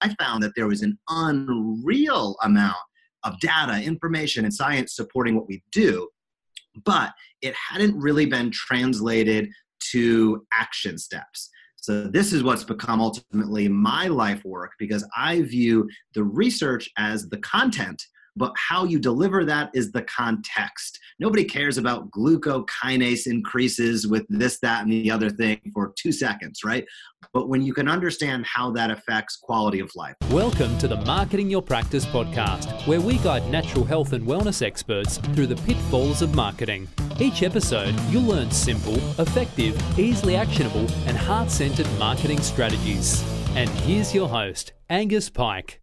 I found that there was an unreal amount of data, information, and science supporting what we do, but it hadn't really been translated to action steps. So, this is what's become ultimately my life work because I view the research as the content but how you deliver that is the context. Nobody cares about glucokinase increases with this, that, and the other thing for two seconds, right? But when you can understand how that affects quality of life. Welcome to the Marketing Your Practice podcast, where we guide natural health and wellness experts through the pitfalls of marketing. Each episode, you'll learn simple, effective, easily actionable, and heart centered marketing strategies. And here's your host, Angus Pike.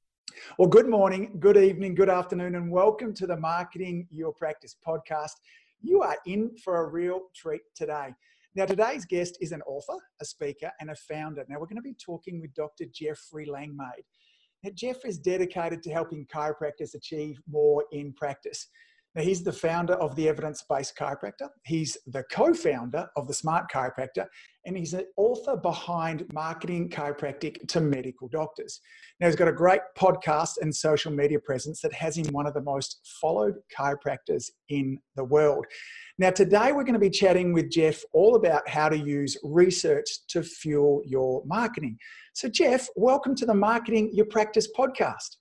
Well, good morning, good evening, good afternoon, and welcome to the Marketing Your Practice podcast. You are in for a real treat today. Now, today's guest is an author, a speaker, and a founder. Now, we're going to be talking with Dr. Jeffrey Langmaid. Now, Jeff is dedicated to helping chiropractors achieve more in practice. Now, he's the founder of the Evidence Based Chiropractor. He's the co founder of the Smart Chiropractor, and he's an author behind Marketing Chiropractic to Medical Doctors. Now, he's got a great podcast and social media presence that has him one of the most followed chiropractors in the world. Now, today we're going to be chatting with Jeff all about how to use research to fuel your marketing. So, Jeff, welcome to the Marketing Your Practice podcast.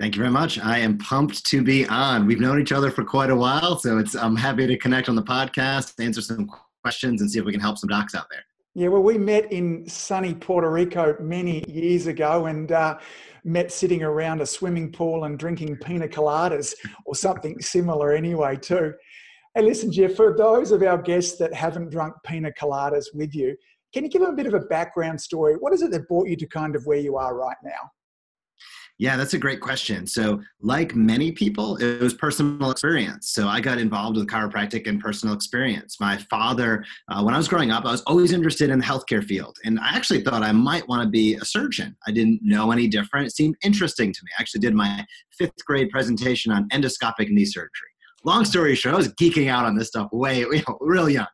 Thank you very much. I am pumped to be on. We've known each other for quite a while, so it's I'm happy to connect on the podcast, answer some questions, and see if we can help some docs out there. Yeah, well, we met in sunny Puerto Rico many years ago, and uh, met sitting around a swimming pool and drinking pina coladas or something similar, anyway. Too. Hey, listen, Jeff. For those of our guests that haven't drunk pina coladas with you, can you give them a bit of a background story? What is it that brought you to kind of where you are right now? Yeah, that's a great question. So, like many people, it was personal experience. So, I got involved with chiropractic and personal experience. My father, uh, when I was growing up, I was always interested in the healthcare field. And I actually thought I might want to be a surgeon. I didn't know any different. It seemed interesting to me. I actually did my fifth grade presentation on endoscopic knee surgery. Long story short, I was geeking out on this stuff way, you know, real young.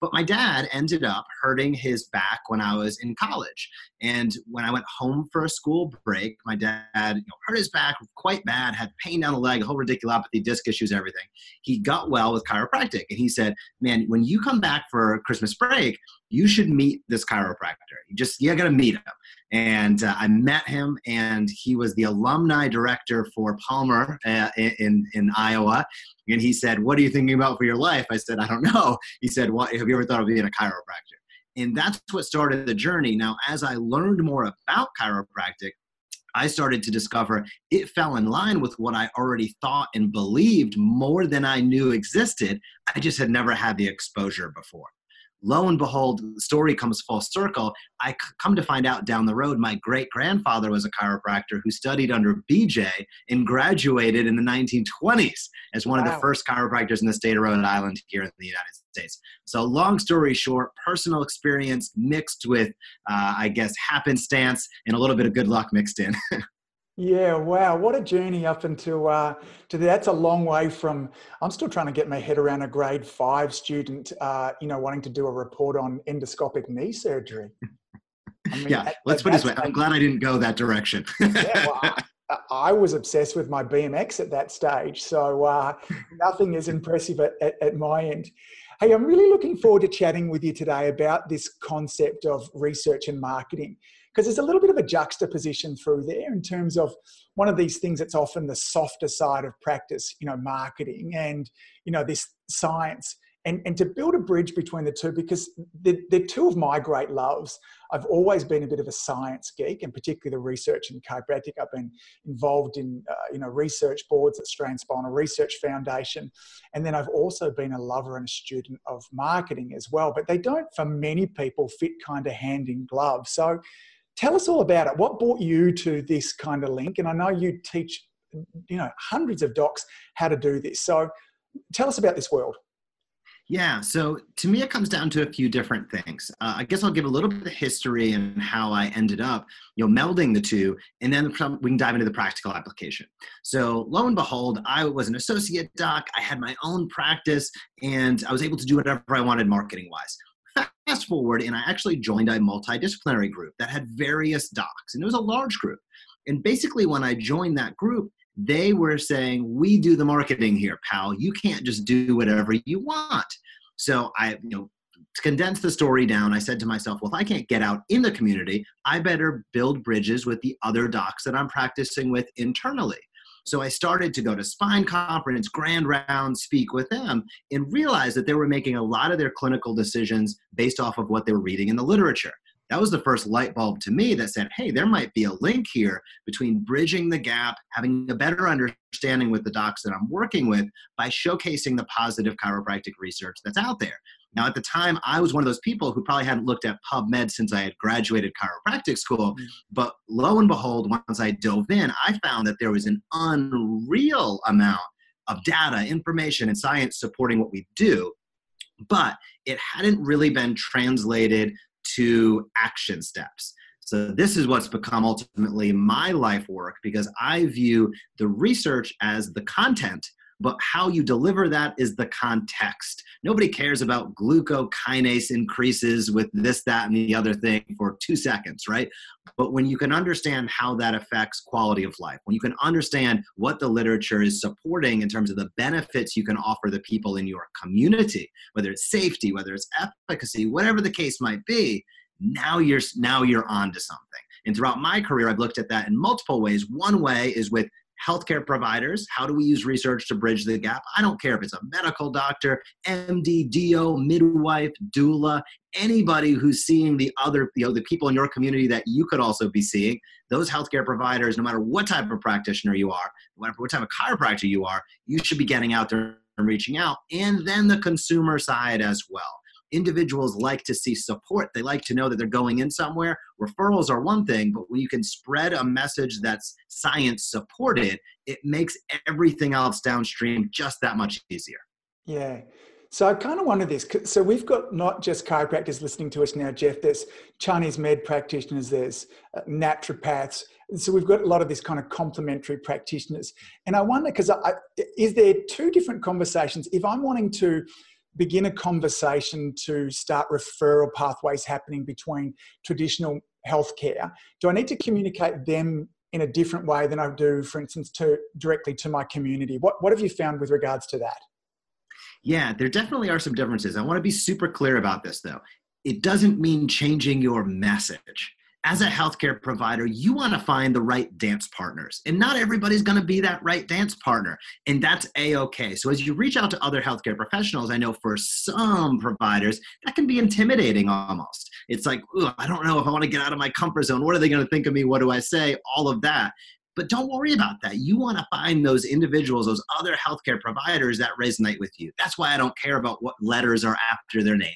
But my dad ended up hurting his back when I was in college. And when I went home for a school break, my dad you know, hurt his back quite bad, had pain down the leg, a whole radiculopathy, disc issues, everything. He got well with chiropractic. And he said, Man, when you come back for Christmas break, you should meet this chiropractor. You just, you gotta meet him. And uh, I met him, and he was the alumni director for Palmer uh, in, in Iowa. And he said, What are you thinking about for your life? I said, I don't know. He said, What have you ever thought of being a chiropractor? And that's what started the journey. Now, as I learned more about chiropractic, I started to discover it fell in line with what I already thought and believed more than I knew existed. I just had never had the exposure before lo and behold, the story comes full circle. I come to find out down the road, my great grandfather was a chiropractor who studied under BJ and graduated in the 1920s as one wow. of the first chiropractors in the state of Rhode Island here in the United States. So, long story short, personal experience mixed with, uh, I guess, happenstance and a little bit of good luck mixed in. Yeah, wow, what a journey up into uh, to the, that's a long way from. I'm still trying to get my head around a grade five student, uh, you know, wanting to do a report on endoscopic knee surgery. I mean, yeah, at, let's put it this way. I'm glad I didn't go that direction. yeah, well, I, I, was obsessed with my BMX at that stage, so uh, nothing is impressive at, at, at my end. Hey, I'm really looking forward to chatting with you today about this concept of research and marketing because there's a little bit of a juxtaposition through there in terms of one of these things that's often the softer side of practice, you know, marketing and, you know, this science. And, and to build a bridge between the two, because they're, they're two of my great loves. I've always been a bit of a science geek, and particularly the research and chiropractic. I've been involved in, uh, you know, research boards at Australian Spinal Research Foundation, and then I've also been a lover and a student of marketing as well. But they don't, for many people, fit kind of hand in glove. So Tell us all about it. What brought you to this kind of link? And I know you teach, you know, hundreds of docs how to do this. So tell us about this world. Yeah, so to me, it comes down to a few different things. Uh, I guess I'll give a little bit of history and how I ended up, you know, melding the two, and then we can dive into the practical application. So lo and behold, I was an associate doc. I had my own practice, and I was able to do whatever I wanted marketing wise fast forward, and I actually joined a multidisciplinary group that had various docs, and it was a large group. And basically, when I joined that group, they were saying, We do the marketing here, pal. You can't just do whatever you want. So I, you know, to condense the story down, I said to myself, well, if I can't get out in the community, I better build bridges with the other docs that I'm practicing with internally. So I started to go to spine conference, grand round, speak with them, and realized that they were making a lot of their clinical decisions based off of what they were reading in the literature. That was the first light bulb to me that said, hey, there might be a link here between bridging the gap, having a better understanding with the docs that I'm working with by showcasing the positive chiropractic research that's out there. Now, at the time, I was one of those people who probably hadn't looked at PubMed since I had graduated chiropractic school. Mm-hmm. But lo and behold, once I dove in, I found that there was an unreal amount of data, information, and science supporting what we do. But it hadn't really been translated to action steps. So, this is what's become ultimately my life work because I view the research as the content but how you deliver that is the context. Nobody cares about glucokinase increases with this, that, and the other thing for two seconds, right? But when you can understand how that affects quality of life, when you can understand what the literature is supporting in terms of the benefits you can offer the people in your community, whether it's safety, whether it's efficacy, whatever the case might be, now you're now you're on to something. And throughout my career, I've looked at that in multiple ways. One way is with healthcare providers. How do we use research to bridge the gap? I don't care if it's a medical doctor, MD, DO, midwife, doula, anybody who's seeing the other, you know, the people in your community that you could also be seeing. Those healthcare providers, no matter what type of practitioner you are, whatever what type of chiropractor you are, you should be getting out there and reaching out. And then the consumer side as well individuals like to see support. They like to know that they're going in somewhere. Referrals are one thing, but when you can spread a message that's science supported, it makes everything else downstream just that much easier. Yeah. So I kind of wonder this. So we've got not just chiropractors listening to us now, Jeff. There's Chinese med practitioners. There's uh, naturopaths. So we've got a lot of this kind of complementary practitioners. And I wonder because is there two different conversations? If I'm wanting to begin a conversation to start referral pathways happening between traditional healthcare? Do I need to communicate them in a different way than I do, for instance, to directly to my community? What what have you found with regards to that? Yeah, there definitely are some differences. I want to be super clear about this though. It doesn't mean changing your message as a healthcare provider, you want to find the right dance partners. And not everybody's going to be that right dance partner. And that's A OK. So as you reach out to other healthcare professionals, I know for some providers, that can be intimidating almost. It's like, I don't know if I want to get out of my comfort zone. What are they going to think of me? What do I say? All of that. But don't worry about that. You want to find those individuals, those other healthcare providers that resonate with you. That's why I don't care about what letters are after their name,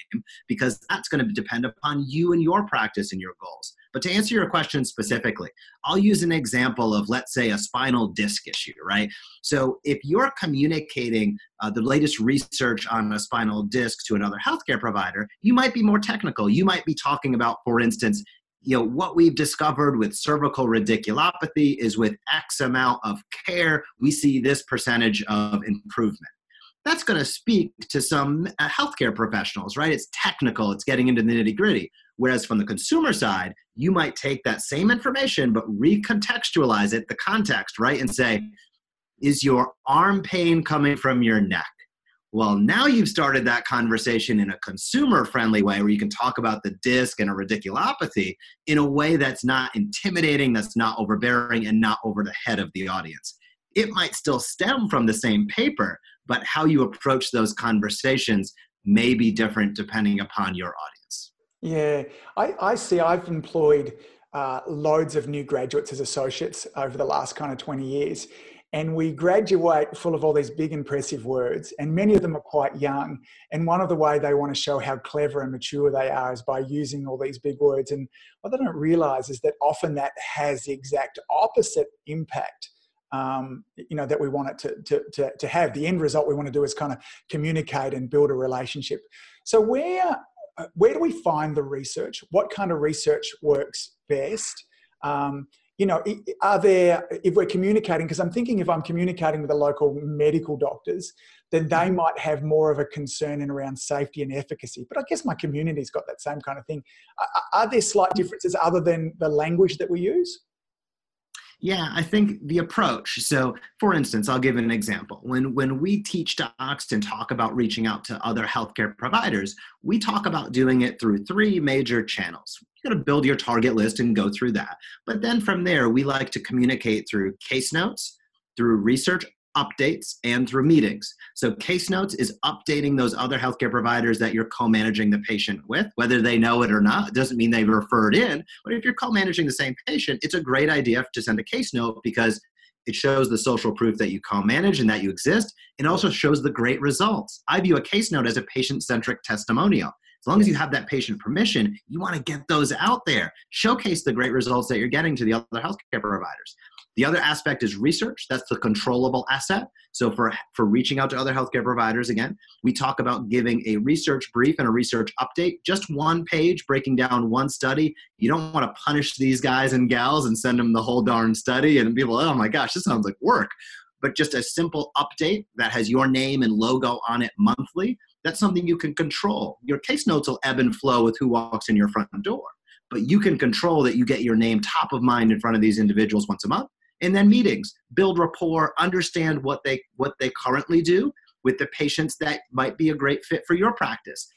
because that's going to depend upon you and your practice and your goals. But to answer your question specifically, I'll use an example of, let's say, a spinal disc issue, right? So if you're communicating uh, the latest research on a spinal disc to another healthcare provider, you might be more technical. You might be talking about, for instance, you know what we've discovered with cervical radiculopathy is with x amount of care we see this percentage of improvement that's going to speak to some uh, healthcare professionals right it's technical it's getting into the nitty gritty Whereas from the consumer side, you might take that same information but recontextualize it, the context, right? And say, is your arm pain coming from your neck? Well, now you've started that conversation in a consumer friendly way where you can talk about the disc and a radiculopathy in a way that's not intimidating, that's not overbearing, and not over the head of the audience. It might still stem from the same paper, but how you approach those conversations may be different depending upon your audience. Yeah, I, I see. I've employed uh, loads of new graduates as associates over the last kind of 20 years. And we graduate full of all these big, impressive words, and many of them are quite young. And one of the way they want to show how clever and mature they are is by using all these big words. And what they don't realize is that often that has the exact opposite impact um, you know that we want it to, to, to, to, have the end result we want to do is kind of communicate and build a relationship so where where do we find the research? What kind of research works best? Um, you know, are there, if we're communicating, because I'm thinking if I'm communicating with the local medical doctors, then they mm-hmm. might have more of a concern in around safety and efficacy. But I guess my community's got that same kind of thing. Are there slight differences other than the language that we use? Yeah, I think the approach. So, for instance, I'll give an example. When when we teach docs and talk about reaching out to other healthcare providers, we talk about doing it through three major channels. You got to build your target list and go through that. But then from there, we like to communicate through case notes, through research updates and through meetings. So, case notes is updating those other healthcare providers that you're co managing the patient with, whether they know it or not. It doesn't mean they've referred in, but if you're co managing the same patient, it's a great idea to send a case note because it shows the social proof that you co manage and that you exist. It also shows the great results. I view a case note as a patient centric testimonial. As long as you have that patient permission, you want to get those out there. Showcase the great results that you're getting to the other healthcare providers. The other aspect is research. That's the controllable asset. So for, for reaching out to other healthcare providers, again, we talk about giving a research brief and a research update, just one page breaking down one study. You don't want to punish these guys and gals and send them the whole darn study and people, oh my gosh, this sounds like work. But just a simple update that has your name and logo on it monthly, that's something you can control. Your case notes will ebb and flow with who walks in your front door but you can control that you get your name top of mind in front of these individuals once a month and then meetings. Build rapport understand what they what they currently do with the patients that might be a great fit for your practice.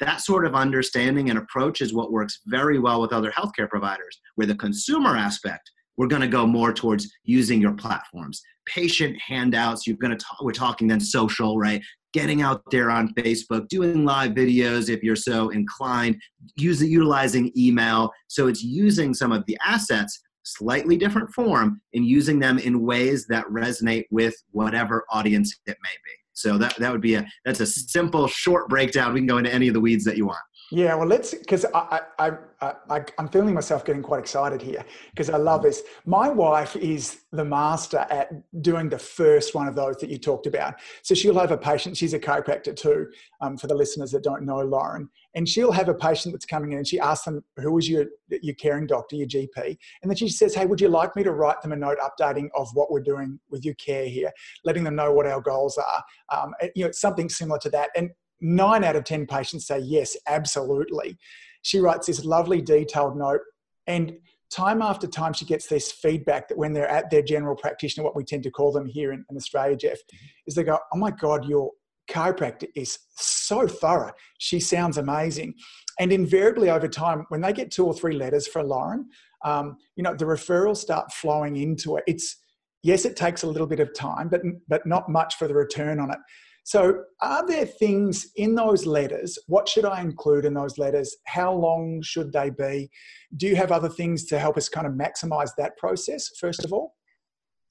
That sort of understanding and approach is what works very well with other healthcare providers. Where the consumer aspect we're going to go more towards using your platforms. Patient handouts you're going to talk we're talking then social right? Getting out there on facebook doing live videos if you're so inclined using utilizing email. So it's using some of the assets slightly different form and using them in ways that resonate with whatever audience it may be. So that, that would be a that's a simple short breakdown. We can go into any of the weeds that you want. Yeah, well, let's because I, I, I, I, am feeling myself getting quite excited here because I love this. My wife is the master at doing the first one of those that you talked about. So she'll have a patient, she's a chiropractor too, um, for the listeners that don't know Lauren, and she'll have a patient that's coming in and she asks them, Who is your, your caring doctor, your GP? And then she says, Hey, would you like me to write them a note updating of what we're doing with your care here, letting them know what our goals are? Um, you know, something similar to that. And nine out of 10 patients say, yes, absolutely. She writes this lovely detailed note. And time after time, she gets this feedback that when they're at their general practitioner, what we tend to call them here in, in Australia, Jeff, is they go, oh my God, your chiropractor is so thorough. She sounds amazing. And invariably over time, when they get two or three letters for Lauren, um, you know, the referrals start flowing into it. It's, yes, it takes a little bit of time, but, but not much for the return on it. So, are there things in those letters? What should I include in those letters? How long should they be? Do you have other things to help us kind of maximize that process, first of all?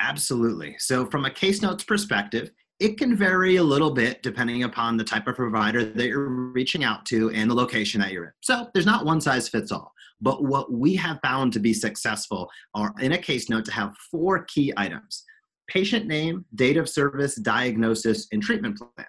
Absolutely. So, from a case notes perspective, it can vary a little bit depending upon the type of provider that you're reaching out to and the location that you're in. So, there's not one size fits all. But what we have found to be successful are in a case note to have four key items patient name, date of service, diagnosis, and treatment plan.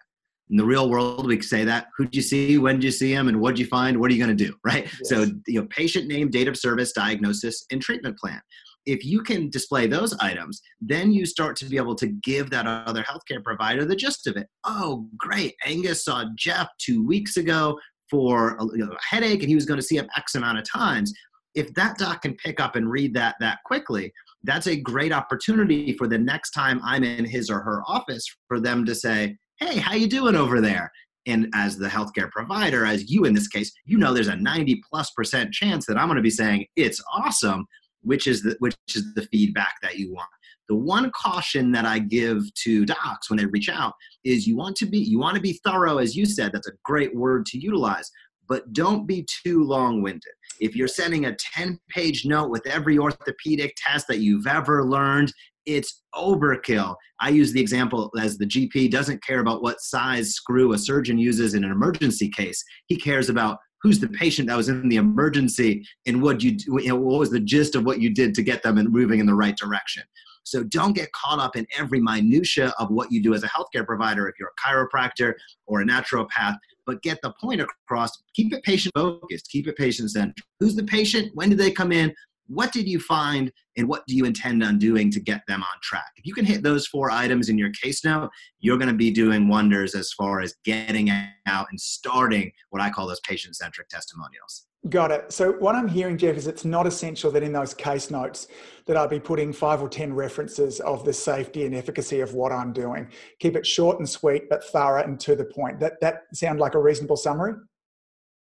In the real world, we say that who'd you see, when did you see him, and what'd you find, what are you going to do, right? Yes. So, you know, patient name, date of service, diagnosis, and treatment plan. If you can display those items, then you start to be able to give that other healthcare provider the gist of it. Oh, great. Angus saw Jeff two weeks ago for a, you know, a headache and he was going to see him X amount of times. If that doc can pick up and read that that quickly, that's a great opportunity for the next time I'm in his or her office for them to say, "Hey, how you doing over there?" And as the healthcare provider, as you in this case, you know there's a 90 plus percent chance that I'm going to be saying it's awesome, which is the which is the feedback that you want. The one caution that I give to docs when they reach out is you want to be you want to be thorough, as you said. That's a great word to utilize, but don't be too long-winded if you're sending a 10 page note with every orthopedic test that you've ever learned, it's overkill. I use the example as the GP doesn't care about what size screw a surgeon uses in an emergency case. He cares about who's the patient that was in the emergency and what you, what was the gist of what you did to get them in, moving in the right direction. So don't get caught up in every minutia of what you do as a healthcare provider if you're a chiropractor or a naturopath but get the point across. Keep it patient focused, keep it patient centered. Who's the patient? When did they come in? what did you find and what do you intend on doing to get them on track? If you can hit those four items in your case note, you're going to be doing wonders as far as getting out and starting what I call those patient centric testimonials. Got it. So what I'm hearing, Jeff, is it's not essential that in those case notes that I be putting five or ten references of the safety and efficacy of what I'm doing. Keep it short and sweet, but thorough and to the point. That that sound like a reasonable summary?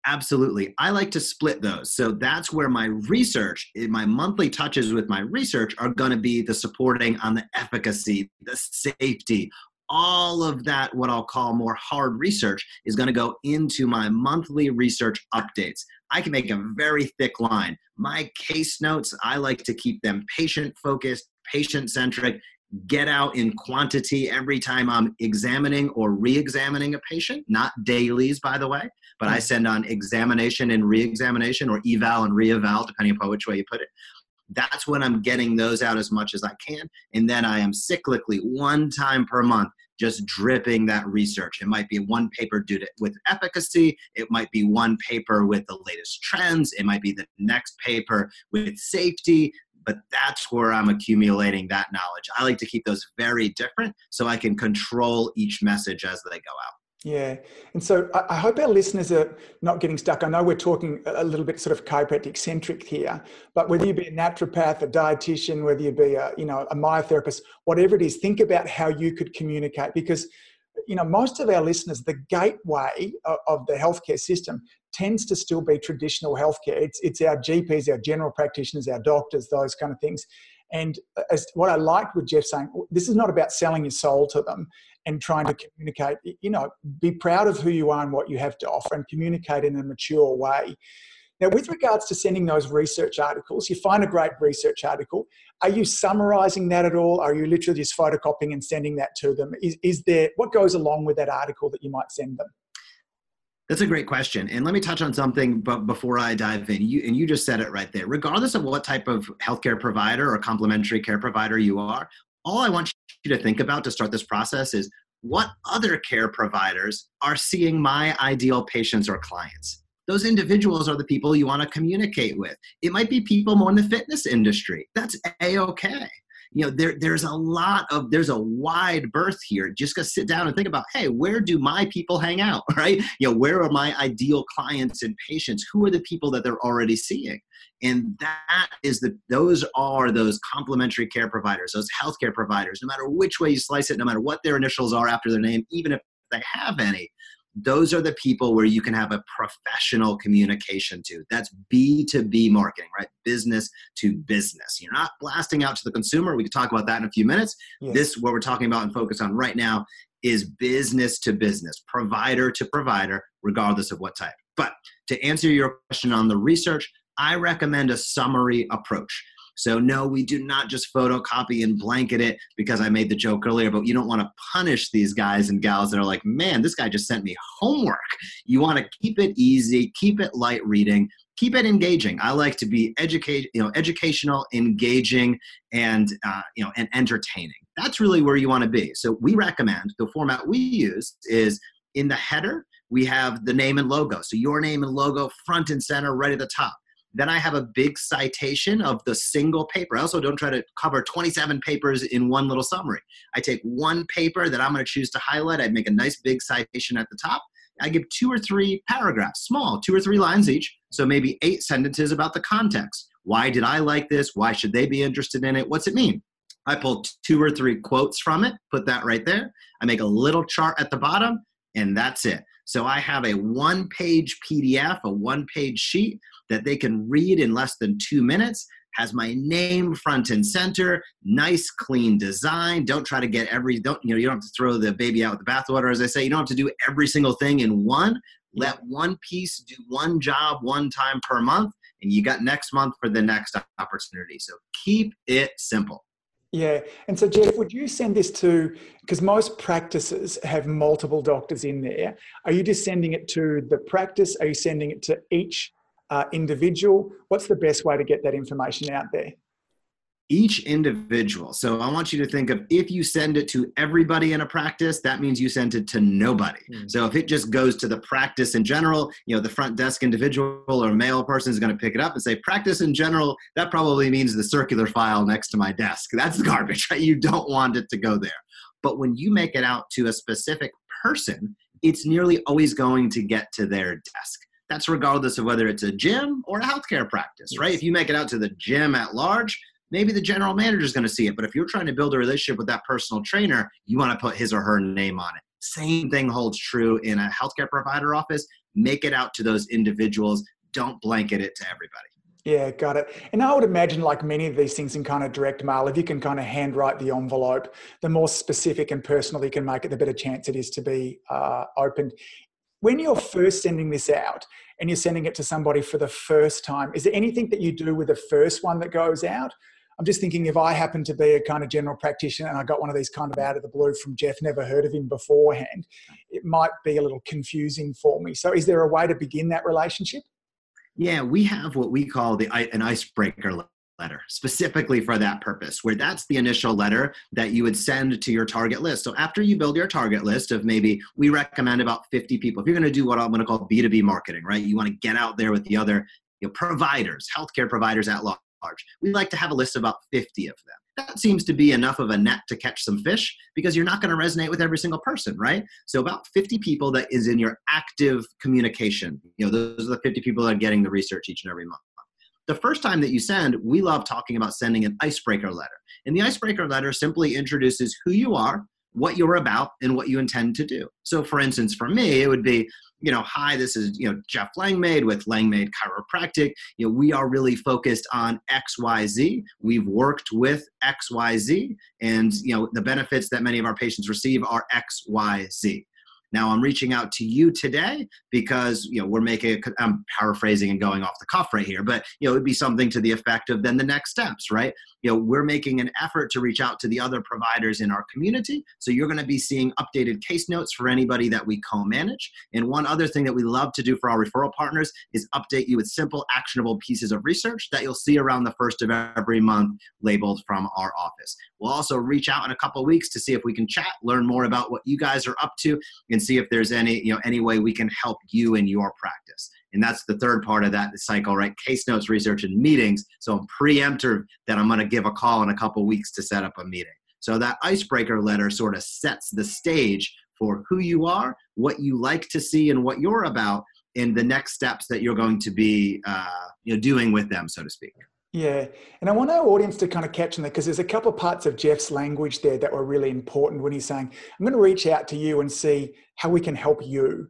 Absolutely. I like to split those. So that's where my research, my monthly touches with my research are going to be the supporting on the efficacy, the safety, all of that, what I'll call more hard research, is going to go into my monthly research updates. I can make a very thick line. My case notes, I like to keep them patient focused, patient centric, get out in quantity every time I'm examining or re examining a patient, not dailies, by the way, but I hmm. send on examination and re examination or eval and re eval, depending upon which way you put it. That's when I'm getting those out as much as I can. And then I am cyclically, one time per month, just dripping that research. It might be one paper due to, with efficacy. It might be one paper with the latest trends. It might be the next paper with safety but that's where I'm accumulating that knowledge. I like to keep those very different so I can control each message as they go out. Yeah. And so I hope our listeners are not getting stuck. I know we're talking a little bit sort of chiropractic centric here, but whether you be a naturopath, a dietitian, whether you be a, you know, a myotherapist, whatever it is, think about how you could communicate because, you know, most of our listeners, the gateway of the healthcare system tends to still be traditional healthcare. It's, it's our GPs, our general practitioners, our doctors, those kind of things. And uh, as what I liked with Jeff saying, this is not about selling your soul to them and trying to communicate. You know, be proud of who you are and what you have to offer, and communicate in a mature way. Now, with regards to sending those research articles, you find a great research article. Are you summarizing that at all? Are you literally just photocopying and sending that to them? Is, is there what goes along with that article that you might send them? That's a great question. And let me touch on something but before I dive in. You and you just said it right there. Regardless of what type of healthcare provider or complementary care provider you are, all I want you to think about to start this process is what other care providers are seeing my ideal patients or clients. Those individuals are the people you want to communicate with. It might be people more in the fitness industry. That's a okay you know there there's a lot of there's a wide berth here just to sit down and think about hey where do my people hang out right? You know where are my ideal clients and patients? Who are the people that they're already seeing? And that is the those are those complementary care providers those healthcare providers no matter which way you slice it no matter what their initials are after their name even if they have any those are the people where you can have a professional communication to. That's B2B marketing, right? Business to business. You're not blasting out to the consumer. We can talk about that in a few minutes. Yes. This, what we're talking about and focus on right now, is business to business, provider to provider, regardless of what type. But to answer your question on the research, I recommend a summary approach. So, no, we do not just photocopy and blanket it because I made the joke earlier, but you don't want to punish these guys and gals that are like, man, this guy just sent me homework. You want to keep it easy, keep it light reading, keep it engaging. I like to be educate, you know, educational, engaging, and uh, you know, and entertaining. That's really where you want to be. So we recommend the format we use is in the header we have the name and logo. So your name and logo front and center, right at the top. Then I have a big citation of the single paper. I also don't try to cover 27 papers in one little summary. I take one paper that I'm going to choose to highlight. I make a nice big citation at the top. I give two or three paragraphs, small, two or three lines each. So maybe eight sentences about the context. Why did I like this? Why should they be interested in it? What's it mean? I pull two or three quotes from it, put that right there. I make a little chart at the bottom, and that's it. So I have a one page PDF, a one page sheet that they can read in less than two minutes has my name front and center nice clean design don't try to get every don't you know you don't have to throw the baby out with the bathwater as i say you don't have to do every single thing in one let one piece do one job one time per month and you got next month for the next opportunity so keep it simple yeah. And so, Jeff, would you send this to, because most practices have multiple doctors in there. Are you just sending it to the practice? Are you sending it to each uh, individual? What's the best way to get that information out there? each individual. So I want you to think of if you send it to everybody in a practice, that means you sent it to nobody. Mm. So if it just goes to the practice in general, you know, the front desk individual or mail person is going to pick it up and say practice in general, that probably means the circular file next to my desk. That's garbage, right? You don't want it to go there. But when you make it out to a specific person, it's nearly always going to get to their desk. That's regardless of whether it's a gym or a healthcare practice, yes. right? If you make it out to the gym at large, maybe the general manager is going to see it. But if you're trying to build a relationship with that personal trainer, you want to put his or her name on it. Same thing holds true in a healthcare provider office. Make it out to those individuals. Don't blanket it to everybody. Yeah, got it. And I would imagine, like many of these things in kind of direct mail, if you can kind of handwrite the envelope, the more specific and personal you can make it, the better chance it is to be uh, opened. When you're first sending this out and you're sending it to somebody for the first time, is there anything that you do with the first one that goes out? I'm just thinking if I happen to be a kind of general practitioner and I got one of these kind of out of the blue from Jeff, never heard of him beforehand, it might be a little confusing for me. So, is there a way to begin that relationship? Yeah, we have what we call the an icebreaker letter specifically for that purpose where that's the initial letter that you would send to your target list so after you build your target list of maybe we recommend about 50 people if you're going to do what i'm going to call b2b marketing right you want to get out there with the other you know, providers healthcare providers at large. We like to have a list of about 50 of them. That seems to be enough of a net to catch some fish because you're not going to resonate with every single person, right? So about 50 people that is in your active communication. You know, those are the 50 people that are getting the research each and every month. The first time that you send, we love talking about sending an icebreaker letter. And the icebreaker letter simply introduces who you are, what you're about, and what you intend to do. So, for instance, for me, it would be you know, hi, this is, you know, Jeff Langmaid with Langmaid Chiropractic. You know, we are really focused on XYZ. We've worked with XYZ and, you know, the benefits that many of our patients receive are XYZ. Now I'm reaching out to you today because you know we're making. A, I'm paraphrasing and going off the cuff right here, but you know it'd be something to the effect of then the next steps, right? You know we're making an effort to reach out to the other providers in our community. So you're going to be seeing updated case notes for anybody that we co-manage. And one other thing that we love to do for our referral partners is update you with simple, actionable pieces of research that you'll see around the first of every month, labeled from our office. We'll also reach out in a couple weeks to see if we can chat, learn more about what you guys are up to, and see if there's any you know any way we can help you in your practice. And that's the third part of that cycle right? Case notes research and meetings. So i'm preemptive that i'm going to give a call in a couple weeks to set up a meeting. So that icebreaker letter sort of sets the stage for who you are what you like to see and what you're about in the next steps that you're going to be uh, you know doing with them so to speak yeah, and I want our audience to kind of catch on that because there's a couple of parts of Jeff's language there that were really important when he's saying, I'm going to reach out to you and see how we can help you.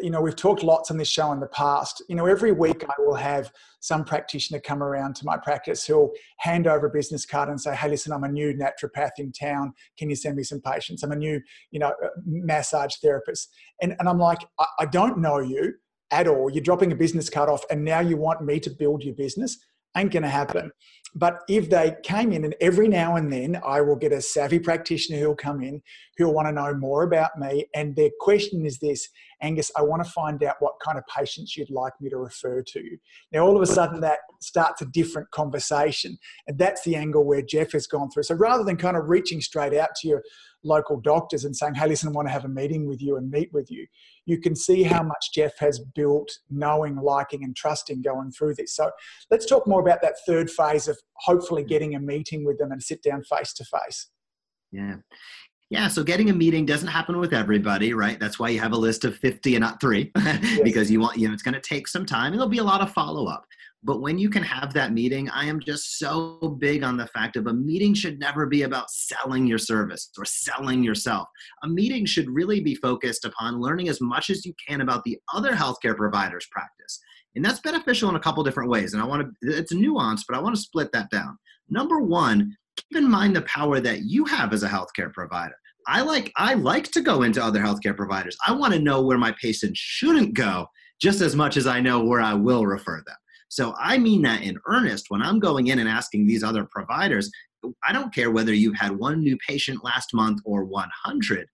You know, we've talked lots on this show in the past. You know, every week I will have some practitioner come around to my practice who'll hand over a business card and say, Hey, listen, I'm a new naturopath in town. Can you send me some patients? I'm a new, you know, uh, massage therapist. And, and I'm like, I, I don't know you at all. You're dropping a business card off, and now you want me to build your business ain't going to happen. But if they came in, and every now and then I will get a savvy practitioner who'll come in who'll want to know more about me. And their question is this Angus, I want to find out what kind of patients you'd like me to refer to. Now, all of a sudden, that starts a different conversation. And that's the angle where Jeff has gone through. So rather than kind of reaching straight out to your local doctors and saying, hey, listen, I want to have a meeting with you and meet with you, you can see how much Jeff has built knowing, liking, and trusting going through this. So let's talk more about that third phase of hopefully mm. getting a meeting with them and sit down face to face. Yeah. Yeah, so getting a meeting doesn't happen with everybody, right? That's why you have a list of 50 and not three, yes. because you want, you know, it's going to take some time and there'll be a lot of follow up. But when you can have that meeting, I am just so big on the fact of a meeting should never be about selling your service or selling yourself. A meeting should really be focused upon learning as much as you can about the other healthcare providers' practice. And that's beneficial in a couple different ways. And I want to, it's a nuance, but I want to split that down. Number one, keep in mind the power that you have as a healthcare provider. I like I like to go into other healthcare providers. I want to know where my patients shouldn't go just as much as I know where I will refer them. So I mean that in earnest when I'm going in and asking these other providers, I don't care whether you had one new patient last month or 100.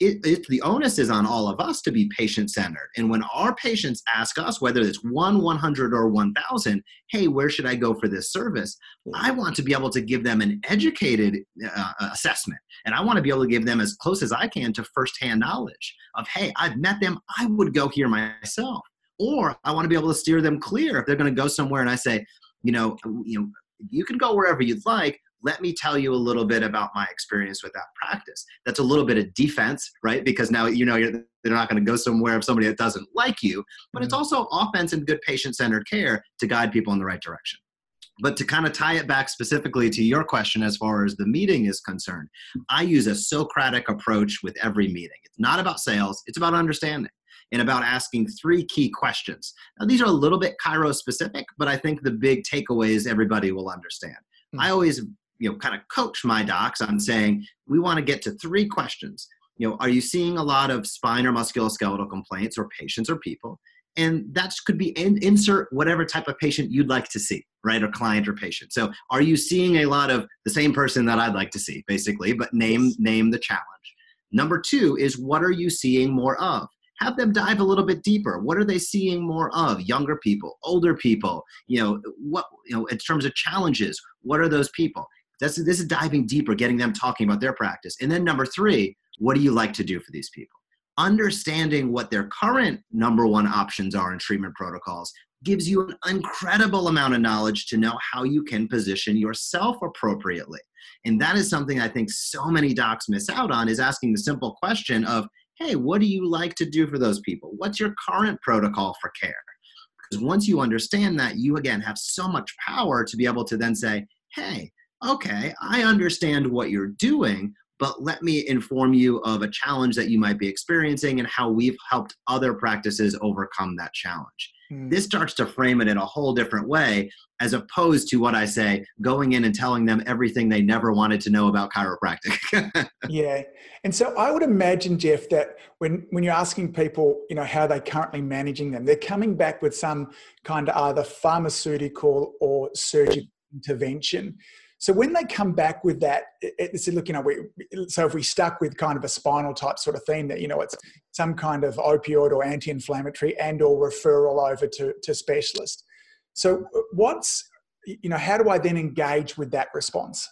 it, it, the onus is on all of us to be patient centered. And when our patients ask us, whether it's one, 100, or 1,000, hey, where should I go for this service? I want to be able to give them an educated uh, assessment. And I want to be able to give them as close as I can to firsthand knowledge of, hey, I've met them, I would go here myself. Or I want to be able to steer them clear if they're going to go somewhere and I say, you know, you know, you can go wherever you'd like, let me tell you a little bit about my experience with that practice. That's a little bit of defense, right? Because now you know they're not going to go somewhere of somebody that doesn't like you, but mm-hmm. it's also offense and good patient centered care to guide people in the right direction. But to kind of tie it back specifically to your question as far as the meeting is concerned, I use a Socratic approach with every meeting. It's not about sales, it's about understanding and about asking three key questions. Now, these are a little bit Chiro specific, but I think the big takeaways everybody will understand. Mm-hmm. I always you know kind of coach my docs on saying we want to get to three questions you know are you seeing a lot of spine or musculoskeletal complaints or patients or people and that could be in, insert whatever type of patient you'd like to see right or client or patient so are you seeing a lot of the same person that i'd like to see basically but name name the challenge number two is what are you seeing more of have them dive a little bit deeper what are they seeing more of younger people older people you know what you know in terms of challenges what are those people that's this is diving deeper, getting them talking about their practice. And then number three, what do you like to do for these people? Understanding what their current number one options are in treatment protocols gives you an incredible amount of knowledge to know how you can position yourself appropriately. And that is something I think so many docs miss out on is asking the simple question of, hey, what do you like to do for those people? What's your current protocol for care? Because once you understand that, you again have so much power to be able to then say, hey, okay, I understand what you're doing, but let me inform you of a challenge that you might be experiencing and how we've helped other practices overcome that challenge. Mm. This starts to frame it in a whole different way, as opposed to what I say, going in and telling them everything they never wanted to know about chiropractic. yeah. And so I would imagine, Jeff, that when, when you're asking people, you know, how they're currently managing them, they're coming back with some kind of either pharmaceutical or surgical intervention. So when they come back with that, it's look, you know, we, so if we stuck with kind of a spinal type sort of theme that, you know, it's some kind of opioid or anti-inflammatory and or referral over to, to specialist. So uh, what's, you know, how do I then engage with that response?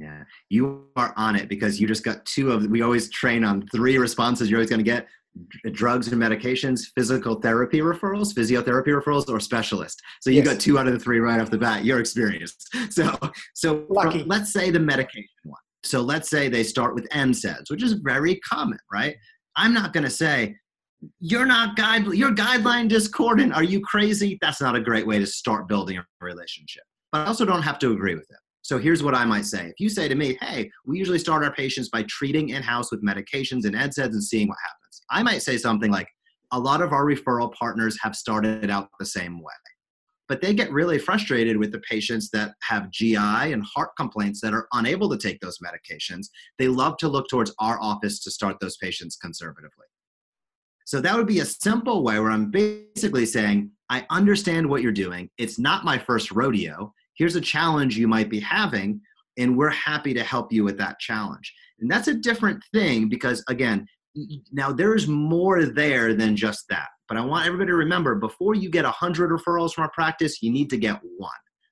Yeah, you are on it because you just got two of. We always train on three responses. You're always going to get drugs and medications, physical therapy referrals, physiotherapy referrals, or specialist. So you yes. got two out of the three right off the bat. You're experienced. So, so Lucky. From, let's say the medication one. So let's say they start with NSAIDs, which is very common, right? I'm not going to say you're not guide you're guideline discordant. Are you crazy? That's not a great way to start building a relationship. But I also don't have to agree with it. So here's what I might say. If you say to me, hey, we usually start our patients by treating in house with medications and NSAIDs and seeing what happens. I might say something like, a lot of our referral partners have started out the same way. But they get really frustrated with the patients that have GI and heart complaints that are unable to take those medications. They love to look towards our office to start those patients conservatively. So that would be a simple way where I'm basically saying, I understand what you're doing. It's not my first rodeo. Here's a challenge you might be having, and we're happy to help you with that challenge. And that's a different thing because, again, now there's more there than just that. But I want everybody to remember before you get 100 referrals from our practice, you need to get one.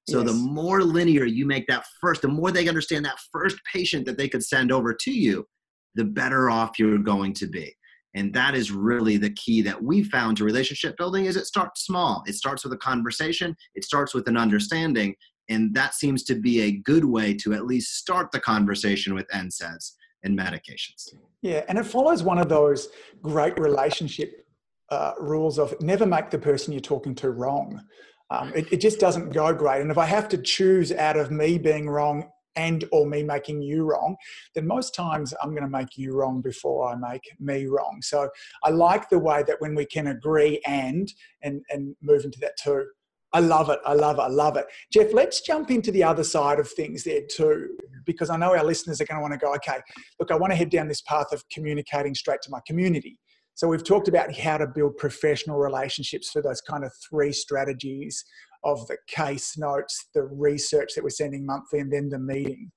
So yes. the more linear you make that first, the more they understand that first patient that they could send over to you, the better off you're going to be. And that is really the key that we found to relationship building is it starts small. It starts with a conversation, it starts with an understanding, and that seems to be a good way to at least start the conversation with NSAIDs and medications. Yeah, and it follows one of those great relationship uh, rules of never make the person you're talking to wrong. Um, it, it just doesn't go great. And if I have to choose out of me being wrong and or me making you wrong then most times i'm going to make you wrong before i make me wrong so i like the way that when we can agree and and and move into that too I love it. I love it. I love it. Jeff, let's jump into the other side of things there too, because I know our listeners are going to want to go, okay, look, I want to head down this path of communicating straight to my community. So we've talked about how to build professional relationships for those kind of three strategies of the case notes, the research that we're sending monthly, and then the meeting.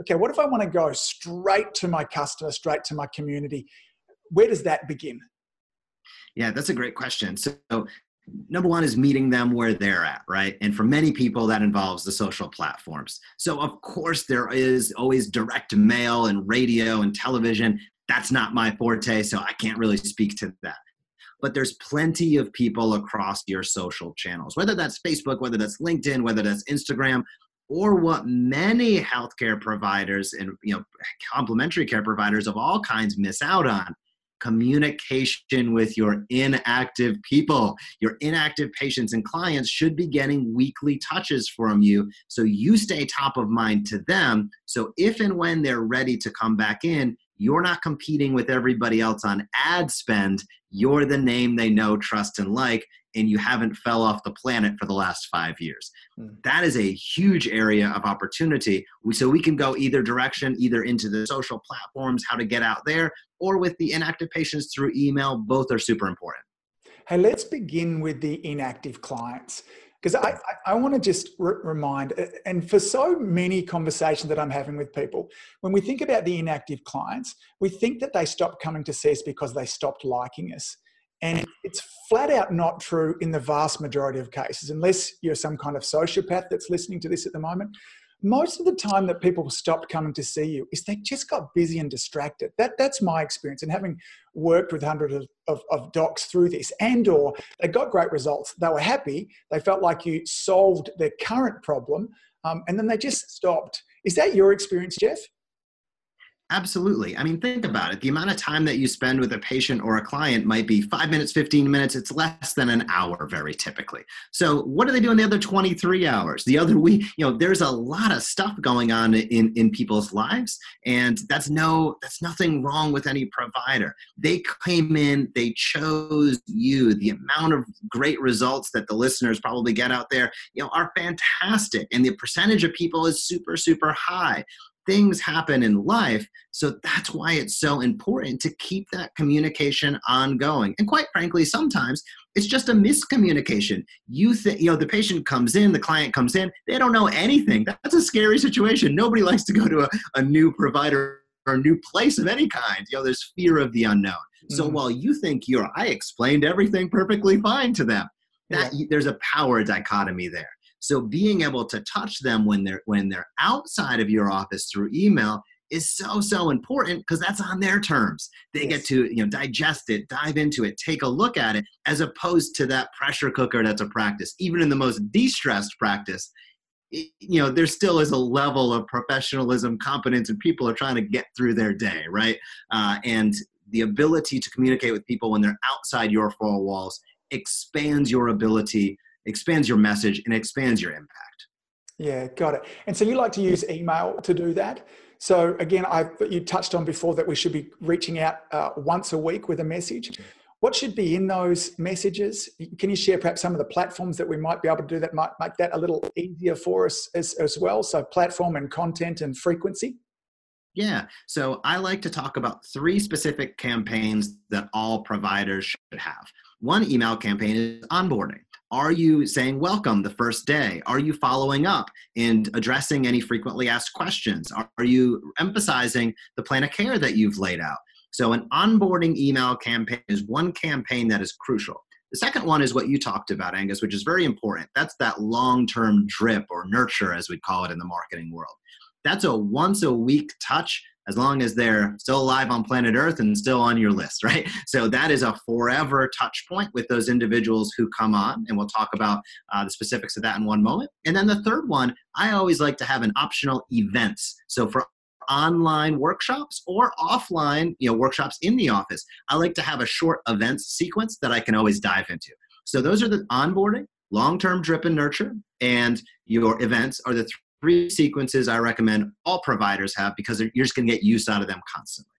Okay, what if I want to go straight to my customer, straight to my community? where does that begin? Yeah, that's a great question. So, number one is meeting them where they're at, right? And for many people, that involves the social platforms. So, of course, there is always direct mail and radio and television. That's not my forte, so I can't really speak to that. But there's plenty of people across your social channels, whether that's Facebook, whether that's LinkedIn, whether that's Instagram, or what many healthcare providers and you know complementary care providers of all kinds miss out on communication with your inactive people. Your inactive patients and clients should be getting weekly touches from you so you stay top of mind to them. So if and when they're ready to come back in, you're not competing with everybody else on ad spend. You're the name they know, trust, and like, and you haven't fell off the planet for the last five years. Mm. That is a huge area of opportunity. So we can go either direction, either into the social platforms, how to get out there, or with the inactive patients through email. Both are super important. Hey, let's begin with the inactive clients because I, I, I want to just re- remind, and for so many conversations that I'm having with people, when we think about the inactive clients, we think that they stopped coming to see us because they stopped liking us. And it's flat out not true in the vast majority of cases, unless you're some kind of sociopath that's listening to this at the moment most of the time that people stopped coming to see you is they just got busy and distracted. That that's my experience and having worked with hundreds of, of, of, docs through this and or they got great results they were happy they felt like you solved their current problem um, and then they just stopped. Is that your experience jeff Absolutely. I mean, think about it. The amount of time that you spend with a patient or a client might be five minutes, 15 minutes. It's less than an hour, very typically. So, what do they do in the other 23 hours? The other week, you know, there's a lot of stuff going on in, in people's lives. And that's no, that's nothing wrong with any provider. They came in, they chose you. The amount of great results that the listeners probably get out there, you know, are fantastic. And the percentage of people is super, super high things happen in life. So that's why it's so important to keep that communication ongoing. And quite frankly, sometimes it's just a miscommunication. You think, you know, the patient comes in, the client comes in, they don't know anything. That's a scary situation. Nobody likes to go to a, a new provider or a new place of any kind. You know, there's fear of the unknown. Mm-hmm. So while you think you're, I explained everything perfectly fine to them, that yeah. there's a power dichotomy there. So being able to touch them when they're when they're outside of your office through email is so so important because that's on their terms. They yes. get to you know digest it, dive into it, take a look at it, as opposed to that pressure cooker that's a practice. Even in the most de-stressed practice, it, you know there still is a level of professionalism, competence, and people are trying to get through their day, right? Uh, and the ability to communicate with people when they're outside your four walls expands your ability expands your message and expands your impact. Yeah, got it. And so you like to use email to do that. So again, I you touched on before that we should be reaching out uh, once a week with a message. What should be in those messages? Can you share perhaps some of the platforms that we might be able to do that might make that a little easier for us as, as well? So platform and content and frequency. Yeah. So I like to talk about three specific campaigns that all providers should have. One email campaign is onboarding. Are you saying welcome the first day? Are you following up and addressing any frequently asked questions? Are you emphasizing the plan of care that you've laid out? So, an onboarding email campaign is one campaign that is crucial. The second one is what you talked about, Angus, which is very important. That's that long term drip or nurture, as we call it in the marketing world. That's a once a week touch as long as they're still alive on planet Earth and still on your list, right? So that is a forever touch point with those individuals who come on, and we'll talk about uh, the specifics of that in one moment. And then the third one, I always like to have an optional events. So for online workshops or offline, you know, workshops in the office, I like to have a short events sequence that I can always dive into. So those are the onboarding, long-term drip and nurture, and your events are the three sequences I recommend all providers have because you're just going to get use out of them constantly.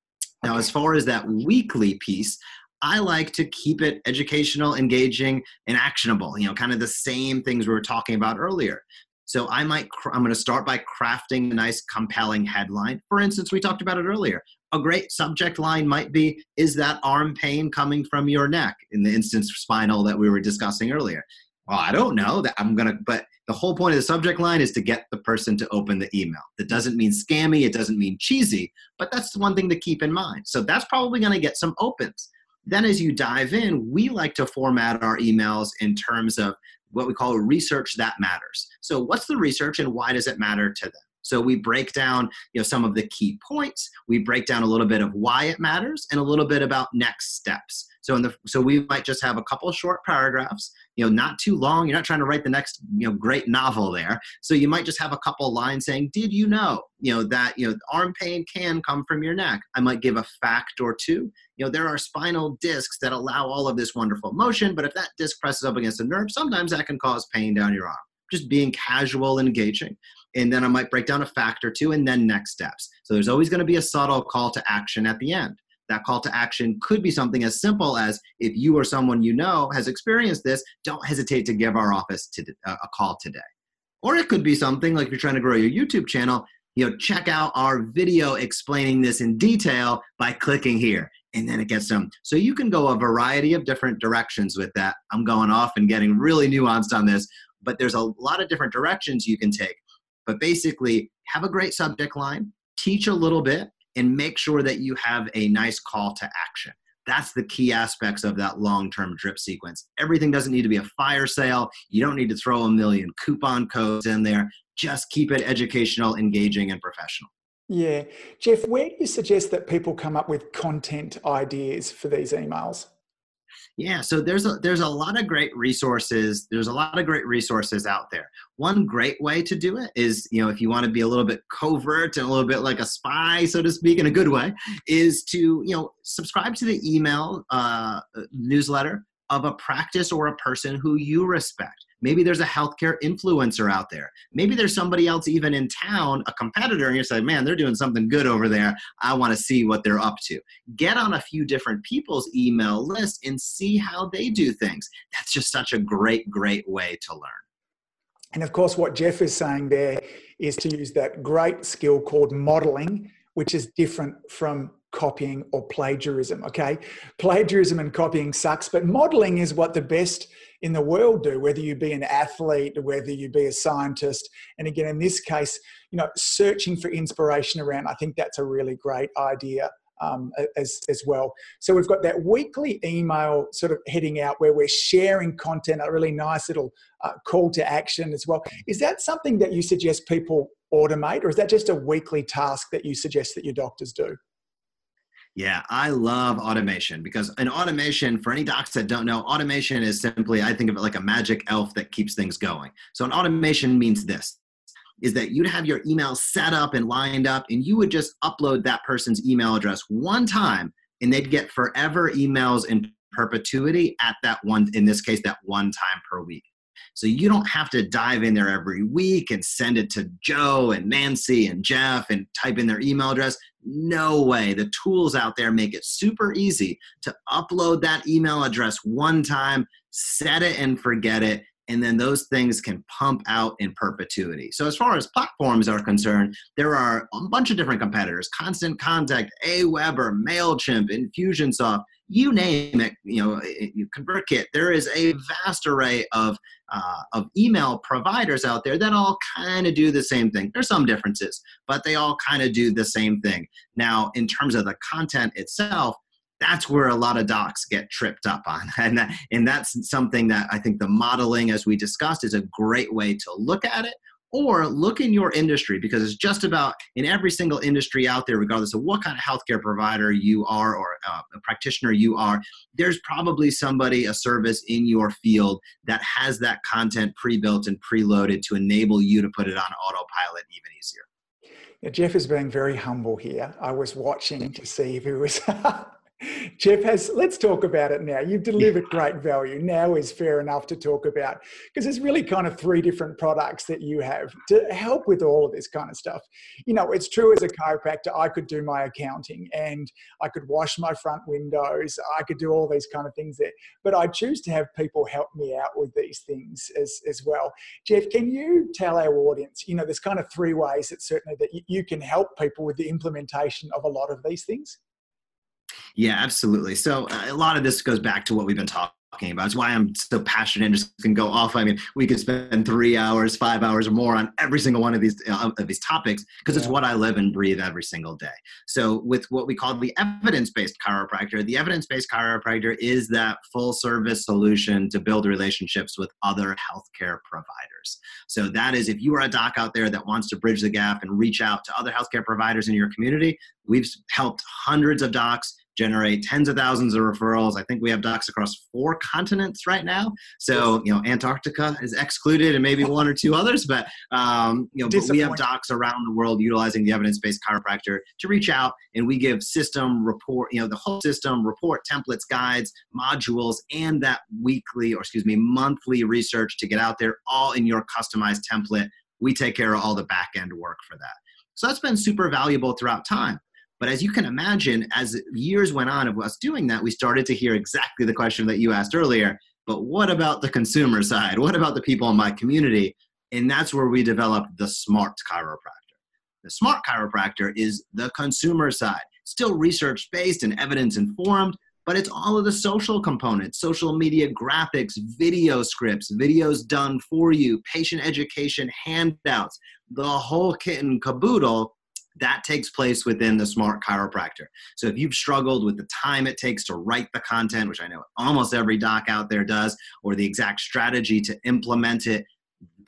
Now, as far as that weekly piece, I like to keep it educational, engaging, and actionable. You know, kind of the same things we were talking about earlier. So I might, I'm going to start by crafting a nice, compelling headline. For instance, we talked about it earlier. A great subject line might be, "Is that arm pain coming from your neck?" In the instance spinal that we were discussing earlier. Well, I don't know that I'm going to, but The whole point of the subject line is to get the person to open the email. That doesn't mean scammy, it doesn't mean cheesy, but that's the one thing to keep in mind. So that's probably going to get some opens. Then, as you dive in, we like to format our emails in terms of what we call research that matters. So, what's the research and why does it matter to them? So we break down, you know, some of the key points. We break down a little bit of why it matters and a little bit about next steps. So in the so we might just have a couple short paragraphs, you know, not too long. You're not trying to write the next, you know, great novel there. So you might just have a couple lines saying, "Did you know, you know, that you know, arm pain can come from your neck?" I might give a fact or two. You know, there are spinal discs that allow all of this wonderful motion, but if that disc presses up against a nerve, sometimes that can cause pain down your arm just being casual and engaging. And then I might break down a fact or two and then next steps. So there's always going to be a subtle call to action at the end that call to action could be something as simple as if you or someone you know has experienced this, don't hesitate to give our office to, uh, a call today. Or it could be something like you're trying to grow your YouTube channel, you know, check out our video explaining this in detail by clicking here. And then it gets them. So you can go a variety of different directions with that. I'm going off and getting really nuanced on this, but there's a lot of different directions you can take. But basically, have a great subject line, teach a little bit, and make sure that you have a nice call to action. That's the key aspects of that long term drip sequence. Everything doesn't need to be a fire sale. You don't need to throw a million coupon codes in there. Just keep it educational, engaging, and professional. Yeah. Jeff, where do you suggest that people come up with content ideas for these emails? Yeah, so there's a there's a lot of great resources. There's a lot of great resources out there. One great way to do it is, you know, if you want to be a little bit covert and a little bit like a spy, so to speak, in a good way, is to you know subscribe to the email uh, newsletter of a practice or a person who you respect. Maybe there's a healthcare influencer out there. Maybe there's somebody else even in town, a competitor, and you're saying, man, they're doing something good over there. I want to see what they're up to. Get on a few different people's email list and see how they do things. That's just such a great, great way to learn. And of course, what Jeff is saying there is to use that great skill called modeling, which is different from copying or plagiarism. Okay. Plagiarism and copying sucks, but modeling is what the best in the world do, whether you be an athlete, whether you be a scientist. And again, in this case, you know, searching for inspiration around, I think that's a really great idea. Um, as, as well. So we've got that weekly email sort of heading out where we're sharing content, a really nice little uh, call to action as well. Is that something that you suggest people automate, or is that just a weekly task that you suggest that your doctors do? Yeah, I love automation because in automation, for any docs that don't know, automation is simply, I think of it like a magic elf that keeps things going. So an automation means this is that you'd have your email set up and lined up and you would just upload that person's email address one time and they'd get forever emails in perpetuity at that one in this case that one time per week so you don't have to dive in there every week and send it to Joe and Nancy and Jeff and type in their email address. No way. The tools out there make it super easy to upload that email address one time, set it and forget it, and then those things can pump out in perpetuity. So as far as platforms are concerned, there are a bunch of different competitors: Constant Contact, AWeber, Mailchimp, Infusionsoft you name it, you know, ConvertKit. There is a vast array of uh, of email providers out there that all kind of do the same thing. There's some differences, but they all kind of do the same thing. Now, in terms of the content itself, that's where a lot of docs get tripped up on, and that, and that's something that I think the modeling, as we discussed, is a great way to look at it or look in your industry because it's just about in every single industry out there regardless of what kind of healthcare provider you are or uh, a practitioner you are there's probably somebody a service in your field that has that content pre-built and preloaded to enable you to put it on autopilot even easier yeah, Jeff is being very humble here. I was watching to see if he was Jeff has, let's talk about it now. You've delivered yeah. great value. Now is fair enough to talk about because there's really kind of three different products that you have to help with all of this kind of stuff. You know, it's true as a chiropractor, I could do my accounting and I could wash my front windows, I could do all these kind of things there, but I choose to have people help me out with these things as, as well. Jeff, can you tell our audience, you know, there's kind of three ways that certainly that you can help people with the implementation of a lot of these things? Yeah, absolutely. So uh, a lot of this goes back to what we've been talking about. It's why I'm so passionate and just can go off. I mean, we could spend three hours, five hours or more on every single one of these uh, of these topics because yeah. it's what I live and breathe every single day. So, with what we call the evidence-based chiropractor, the evidence-based chiropractor is that full-service solution to build relationships with other healthcare providers. So, that is if you are a doc out there that wants to bridge the gap and reach out to other healthcare providers in your community, we've helped hundreds of docs generate tens of thousands of referrals. I think we have docs across four continents right now. So, you know, Antarctica is excluded and maybe one or two others, but, um, you know, but we have docs around the world utilizing the evidence-based chiropractor to reach out and we give system report, you know, the whole system report templates, guides, modules, and that weekly or excuse me, monthly research to get out there all in your customized template. We take care of all the back end work for that. So that's been super valuable throughout time. But as you can imagine, as years went on of us doing that, we started to hear exactly the question that you asked earlier. But what about the consumer side? What about the people in my community? And that's where we developed the smart chiropractor. The smart chiropractor is the consumer side, still research based and evidence informed, but it's all of the social components social media graphics, video scripts, videos done for you, patient education handouts, the whole kit and caboodle that takes place within the smart chiropractor. So if you've struggled with the time it takes to write the content, which I know almost every doc out there does, or the exact strategy to implement it,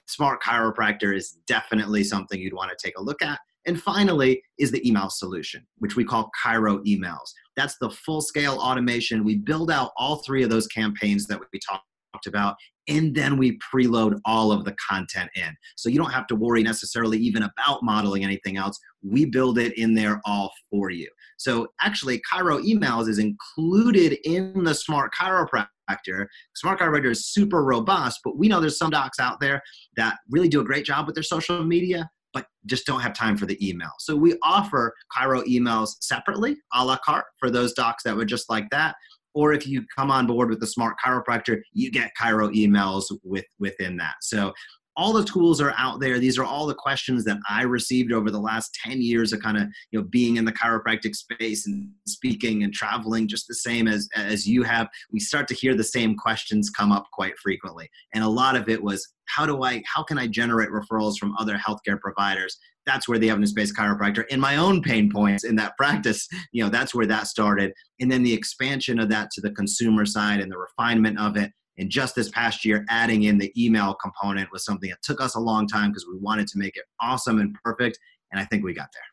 smart chiropractor is definitely something you'd want to take a look at. And finally is the email solution, which we call Chiro emails. That's the full scale automation. We build out all three of those campaigns that we talked about and then we preload all of the content in. So you don't have to worry necessarily even about modeling anything else. We build it in there all for you. So actually, Chiro emails is included in the Smart Chiropractor. Smart Chiropractor is super robust, but we know there's some docs out there that really do a great job with their social media, but just don't have time for the email. So we offer Chiro emails separately, a la carte, for those docs that would just like that or if you come on board with the smart chiropractor you get chiro emails with within that. So all the tools are out there. These are all the questions that i received over the last 10 years of kind of you know being in the chiropractic space and speaking and traveling just the same as as you have. We start to hear the same questions come up quite frequently. And a lot of it was how do i how can i generate referrals from other healthcare providers? That's where the evidence-based chiropractor in my own pain points in that practice you know that's where that started. And then the expansion of that to the consumer side and the refinement of it and just this past year adding in the email component was something that took us a long time because we wanted to make it awesome and perfect and i think we got there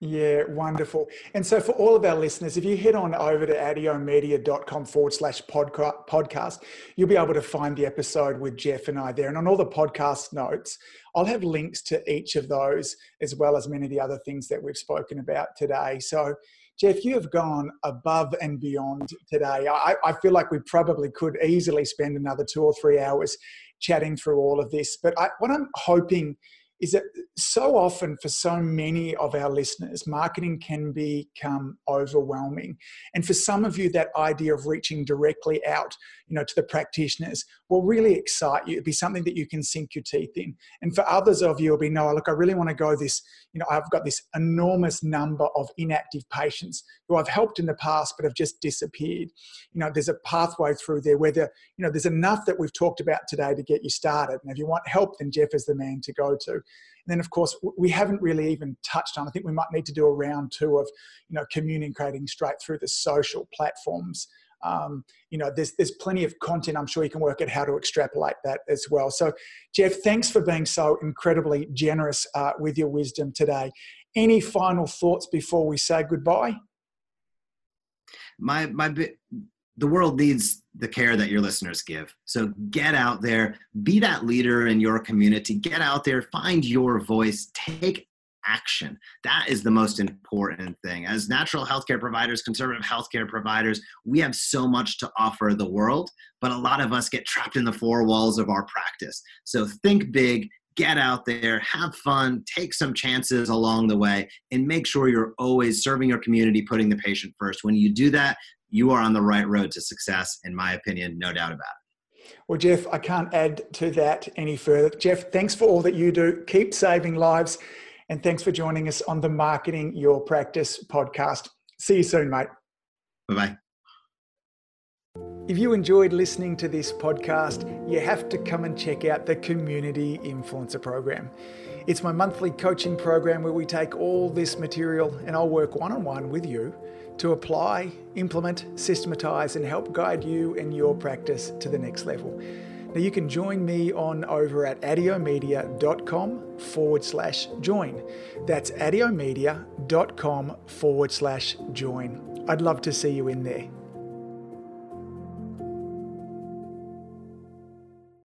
yeah, wonderful. And so, for all of our listeners, if you head on over to adiomedia.com forward slash podcast, you'll be able to find the episode with Jeff and I there. And on all the podcast notes, I'll have links to each of those, as well as many of the other things that we've spoken about today. So, Jeff, you have gone above and beyond today. I, I feel like we probably could easily spend another two or three hours chatting through all of this. But I, what I'm hoping is that so often for so many of our listeners, marketing can become overwhelming. And for some of you, that idea of reaching directly out, you know, to the practitioners will really excite you. It'll be something that you can sink your teeth in. And for others of you, it'll be, no, look, I really want to go this, you know, I've got this enormous number of inactive patients who I've helped in the past but have just disappeared. You know, there's a pathway through there where there, you know, there's enough that we've talked about today to get you started. And if you want help, then Jeff is the man to go to. Then, of course, we haven't really even touched on. I think we might need to do a round two of, you know, communicating straight through the social platforms. Um, you know, there's there's plenty of content. I'm sure you can work out how to extrapolate that as well. So, Jeff, thanks for being so incredibly generous uh, with your wisdom today. Any final thoughts before we say goodbye? My my the world needs the care that your listeners give. So get out there, be that leader in your community, get out there, find your voice, take action. That is the most important thing. As natural healthcare providers, conservative healthcare providers, we have so much to offer the world, but a lot of us get trapped in the four walls of our practice. So think big, get out there, have fun, take some chances along the way, and make sure you're always serving your community, putting the patient first. When you do that, you are on the right road to success, in my opinion, no doubt about it. Well, Jeff, I can't add to that any further. Jeff, thanks for all that you do. Keep saving lives. And thanks for joining us on the Marketing Your Practice podcast. See you soon, mate. Bye bye. If you enjoyed listening to this podcast, you have to come and check out the Community Influencer Program. It's my monthly coaching program where we take all this material and I'll work one on one with you to apply, implement, systematize, and help guide you and your practice to the next level. Now, you can join me on over at adiomedia.com forward slash join. That's adiomedia.com forward slash join. I'd love to see you in there.